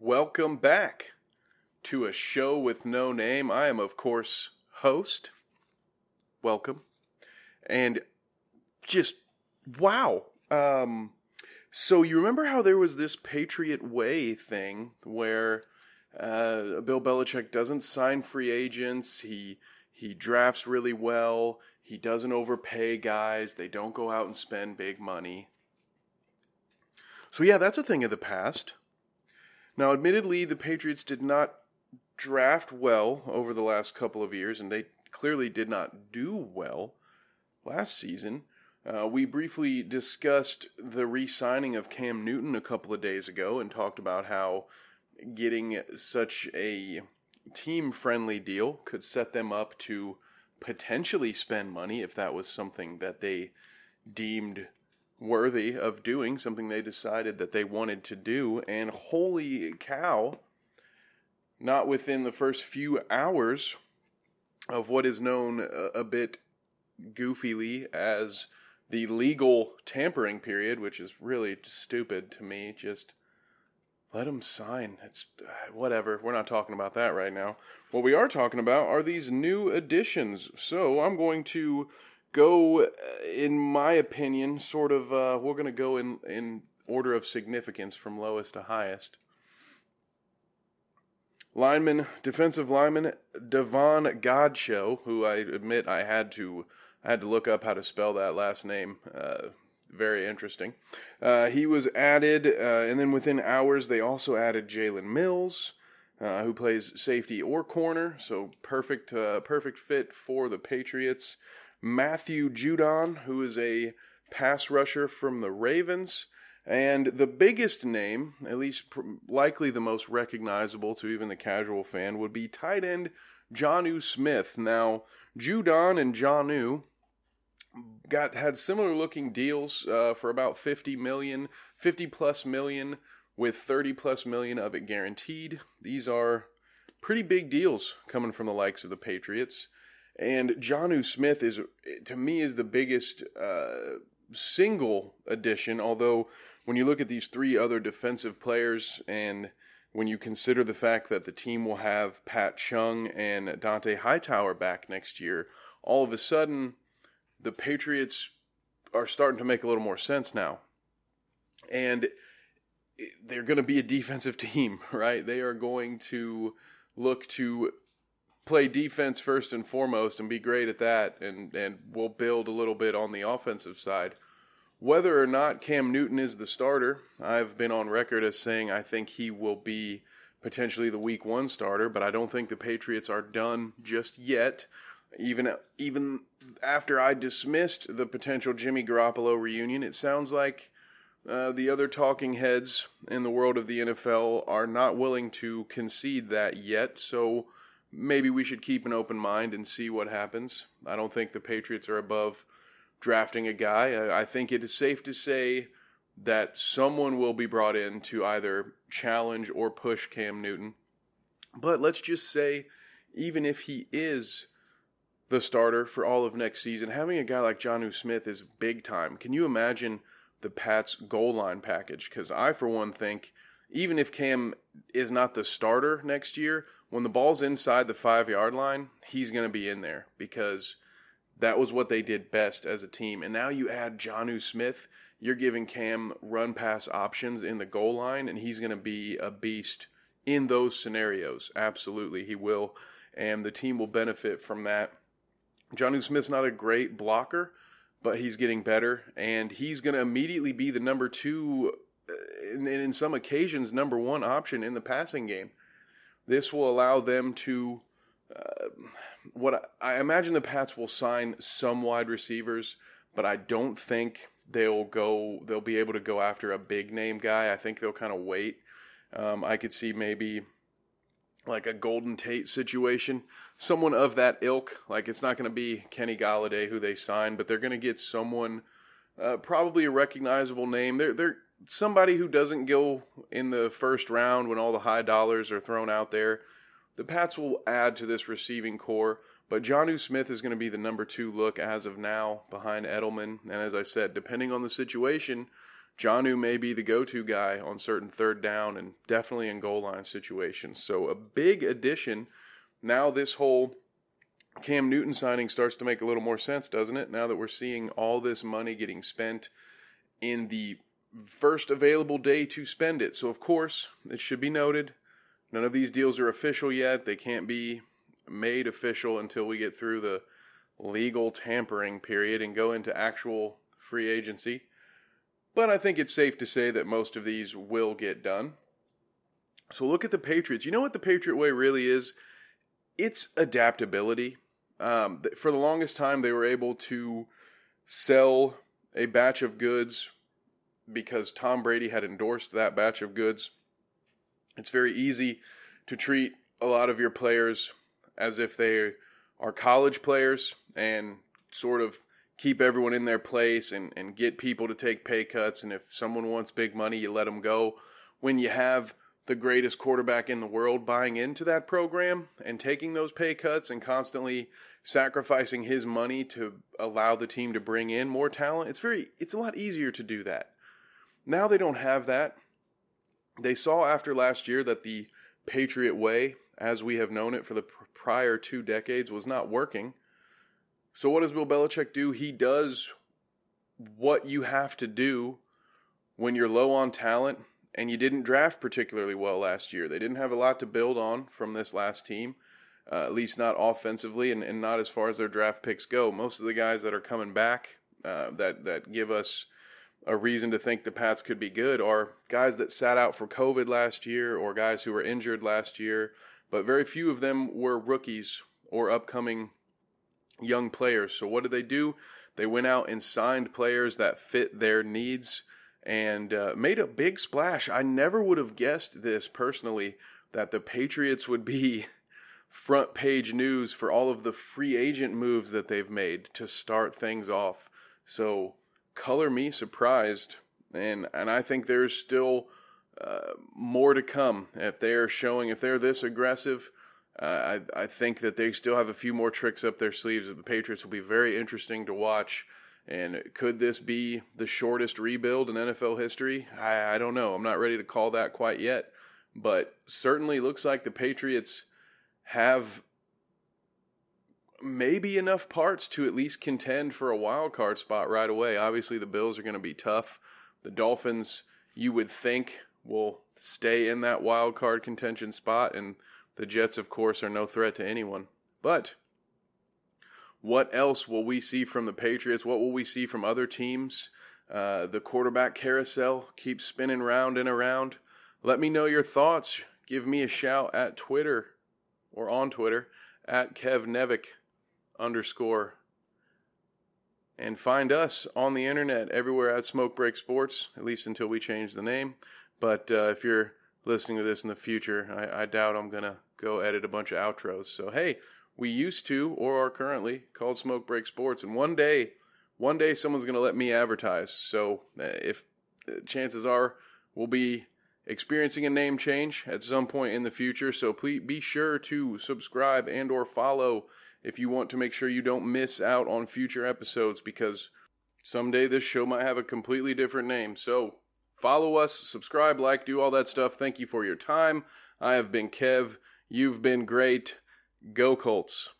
Welcome back to a show with no name. I am, of course, host. Welcome. And just wow. Um, so you remember how there was this Patriot Way thing where uh, Bill Belichick doesn't sign free agents. He he drafts really well. He doesn't overpay guys. They don't go out and spend big money. So yeah, that's a thing of the past. Now, admittedly, the Patriots did not draft well over the last couple of years, and they clearly did not do well last season. Uh, we briefly discussed the re signing of Cam Newton a couple of days ago and talked about how getting such a team friendly deal could set them up to potentially spend money if that was something that they deemed worthy of doing, something they decided that they wanted to do. And holy cow, not within the first few hours of what is known a, bit goofily as the legal tampering period, which is really stupid to me. Just let them sign. It's uh, whatever. We're not talking about that right now. What we are talking about are these new additions. So I'm going to go, uh, in my opinion, sort of. Uh, we're going to go in in order of significance from lowest to highest. Lineman, defensive lineman Davon Godchaux, who I admit I had to I had to look up how to spell that last name. Uh, very interesting. Uh, he was added, uh, and then within hours, they also added Jalen Mills, uh, who plays safety or corner, so perfect, uh, perfect fit for the Patriots. Matthew Judon, who is a pass rusher from the Ravens. And the biggest name, at least likely the most recognizable to even the casual fan, would be tight end Jonnu Smith. Now, Judon and Jonnu got had similar looking deals uh, for about 50 million, 50 plus million, with 30 plus million of it guaranteed. These are pretty big deals coming from the likes of the Patriots. And Jonnu Smith is, to me, is the biggest uh, single addition. Although, when you look at these three other defensive players, and when you consider the fact that the team will have Pat Chung and Dont'a Hightower back next year, all of a sudden, the Patriots are starting to make a little more sense now. And they're going to be a defensive team, right? They are going to look to play defense first and foremost and be great at that and and we'll build a little bit on the offensive side. Whether or not Cam Newton is the starter, I've been on record as saying I think he will be potentially the week 1 starter, but I don't think the Patriots are done just yet. Even even after I dismissed the potential Jimmy Garoppolo reunion, it sounds like uh, the other talking heads in the world of the NFL are not willing to concede that yet. So maybe we should keep an open mind and see what happens. I don't think the Patriots are above drafting a guy. I, think it is safe to say that someone will be brought in to either challenge or push Cam Newton. But let's just say, even if he is the starter for all of next season, having a guy like Jonnu Smith is big time. Can you imagine the Pats goal line package? Because I, for one, think even if Cam is not the starter next year, when the ball's inside the five yard line, he's going to be in there because that was what they did best as a team. And now you add Jonnu Smith, you're giving Cam run pass options in the goal line, and he's going to be a beast in those scenarios. Absolutely, he will. And the team will benefit from that. Jonnu Smith's not a great blocker, but he's getting better, and he's going to immediately be the number two, and uh, in some occasions, number one option in the passing game. This will allow them to. Uh, what I, I imagine the Pats will sign some wide receivers, but I don't think they'll go. They'll be able to go after a big name guy. I think they'll kind of wait. Um, I could see maybe like a Golden Tate situation, someone of that ilk. Like it's not going to be Kenny Golladay who they sign, but they're going to get someone, uh, probably a recognizable name. They're they're somebody who doesn't go in the first round when all the high dollars are thrown out there. The Pats will add to this receiving corps, but Jonnu Smith is going to be the number two look as of now behind Edelman. And as I said, depending on the situation, Jonnu may be the go-to guy on certain third down and definitely in goal line situations. So a big addition. Now this whole Cam Newton signing starts to make a little more sense, doesn't it? Now that we're seeing all this money getting spent in the first available day to spend it. So of course, it should be noted, none of these deals are official yet. They can't be made official until we get through the legal tampering period and go into actual free agency. But I think it's safe to say that most of these will get done. So look at the Patriots. You know what the Patriot way really is? It's adaptability. Um, for the longest time, they were able to sell a batch of goods because Tom Brady had endorsed that batch of goods. It's very easy to treat a lot of your players as if they are college players and sort of keep everyone in their place and, and get people to take pay cuts. And if someone wants big money, you let them go. When you have the greatest quarterback in the world buying into that program and taking those pay cuts and constantly sacrificing his money to allow the team to bring in more talent, it's very it's a lot easier to do that. Now they don't have that. They saw after last year that the Patriot way, as we have known it for the prior two decades, was not working. So what does Bill Belichick do? He does what you have to do when you're low on talent and you didn't draft particularly well last year. They didn't have a lot to build on from this last team, uh, at least not offensively and, and, not as far as their draft picks go. Most of the guys that are coming back uh, that that give us a reason to think the Pats could be good are guys that sat out for COVID last year or guys who were injured last year, but very few of them were rookies or upcoming young players. So what did they do? They went out and signed players that fit their needs and uh, made a big splash. I never would have guessed this personally that the Patriots would be front page news for all of the free agent moves that they've made to start things off. So color me surprised, and and I think there's still uh, more to come if they are showing if they're this aggressive. Uh, I I think that they still have a few more tricks up their sleeves. The Patriots will be very interesting to watch. And could this be the shortest rebuild in NFL history? I, I don't know. I'm not ready to call that quite yet. But certainly looks like the Patriots have maybe enough parts to at least contend for a wild card spot right away. Obviously, the Bills are going to be tough. The Dolphins, you would think, will stay in that wild card contention spot, and the Jets, of course, are no threat to anyone. But what else will we see from the Patriots? What will we see from other teams? Uh, the quarterback carousel keeps spinning round and around. Let me know your thoughts. Give me a shout at Twitter or on Twitter at Kev Nevick underscore. And find us on the internet everywhere at Smoke Break Sports, at least until we change the name. But uh, if you're listening to this in the future, I, I doubt I'm going to go edit a bunch of outros. So, hey, we used to or are currently called Smoke Break Sports. And one day, one day someone's going to let me advertise. So, uh, if uh, chances are we'll be experiencing a name change at some point in the future. So please be sure to subscribe and or follow if you want to make sure you don't miss out on future episodes because someday this show might have a completely different name. So follow us, subscribe, like, do all that stuff. Thank you for your time. I have been Kev. You've been great. Go Colts.